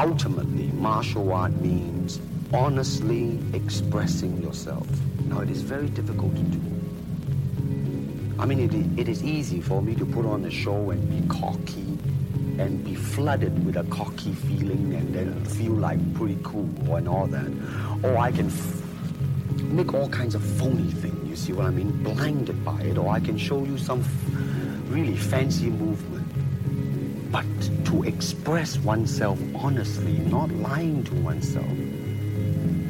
ultimately, martial art means honestly expressing yourself. Now, it is very difficult to do. I mean, it, it is easy for me to put on a show and be cocky and be flooded with a cocky feeling and then feel like pretty cool and all that. Or I can f- make all kinds of phony things, you see what I mean? Blinded by it. Or I can show you some f- really fancy movement. But to express oneself honestly, not lying to oneself,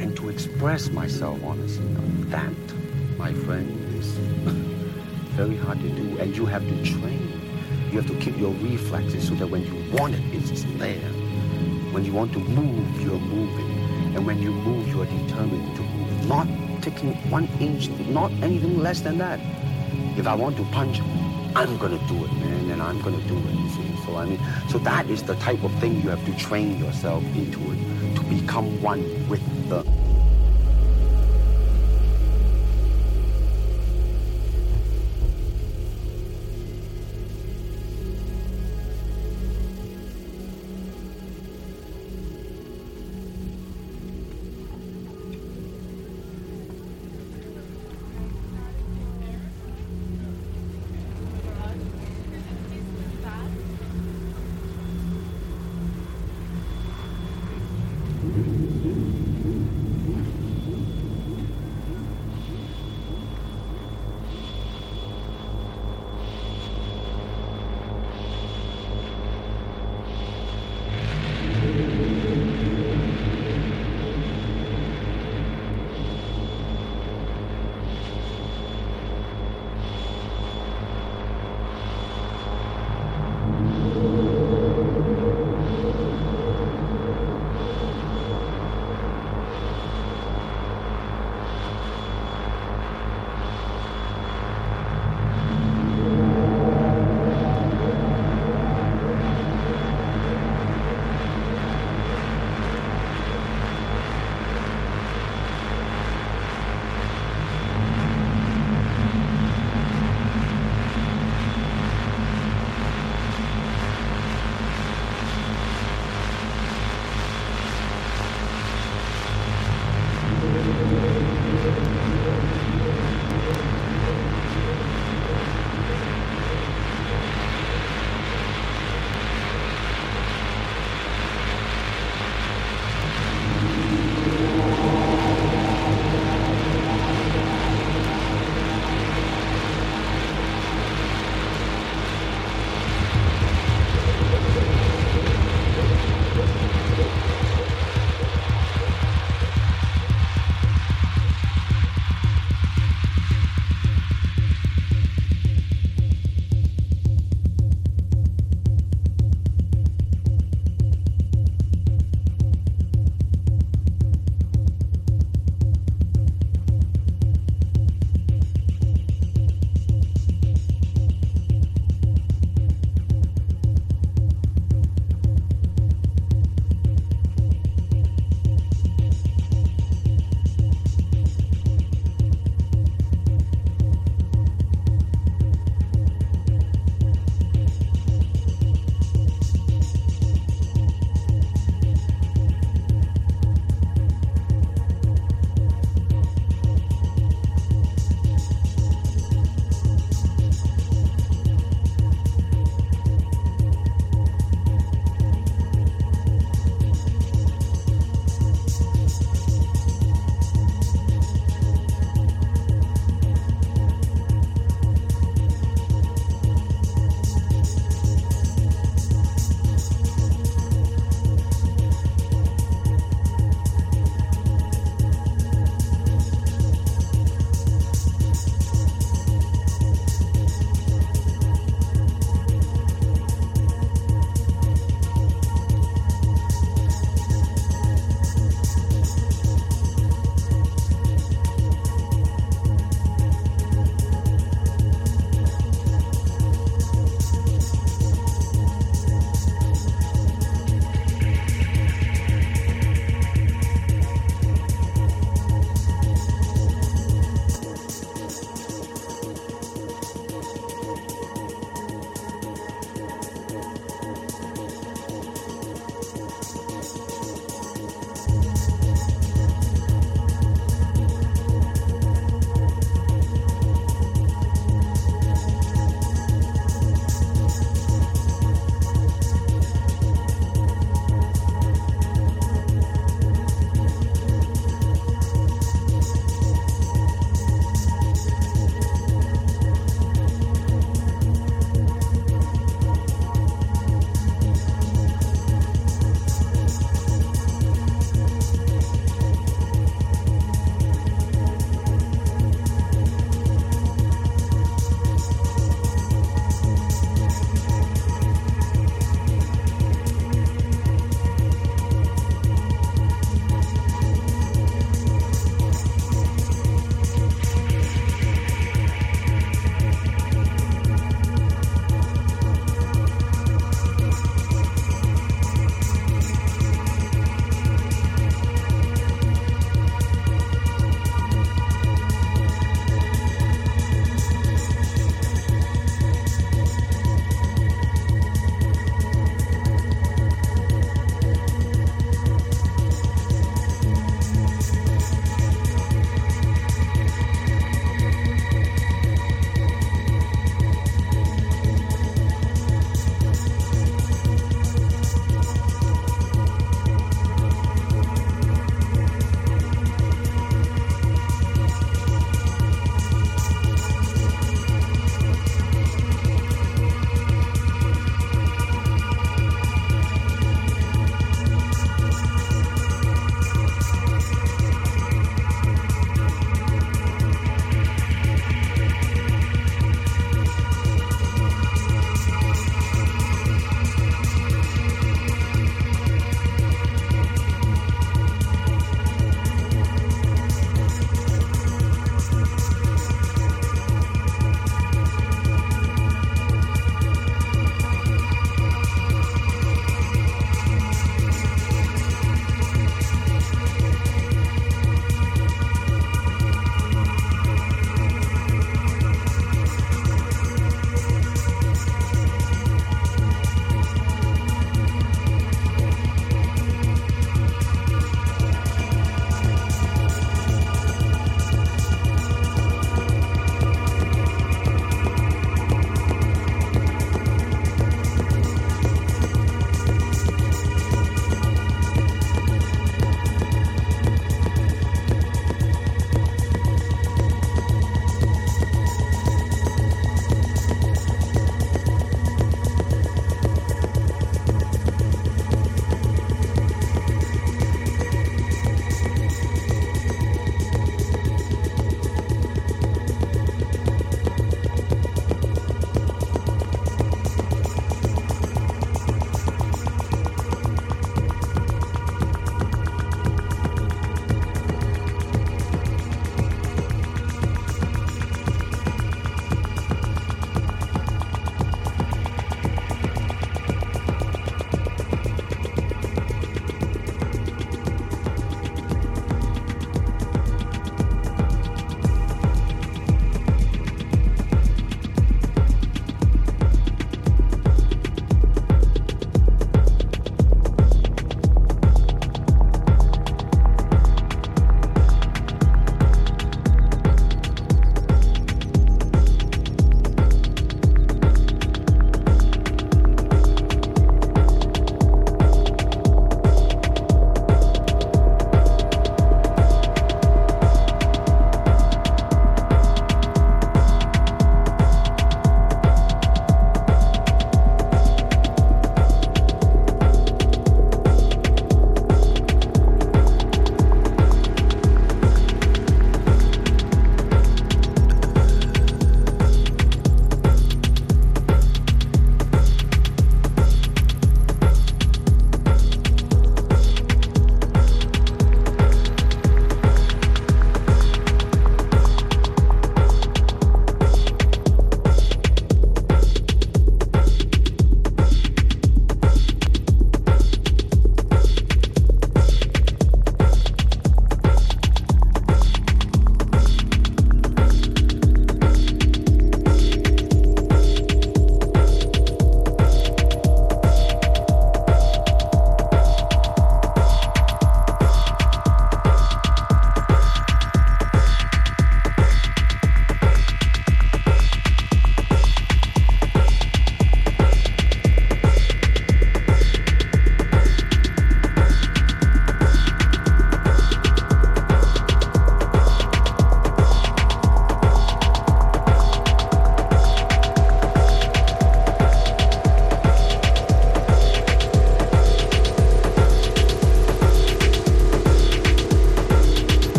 and to express myself honestly, that, my friend, is very hard to do. And you have to train. You have to keep your reflexes so that when you want it, it's there. When you want to move, you're moving. And when you move, you are determined to move. Not taking one inch, not anything less than that. If I want to punch, I'm gonna do it, man, and I'm gonna do it, So I mean, so that is the type of thing you have to train yourself into it, to become one with the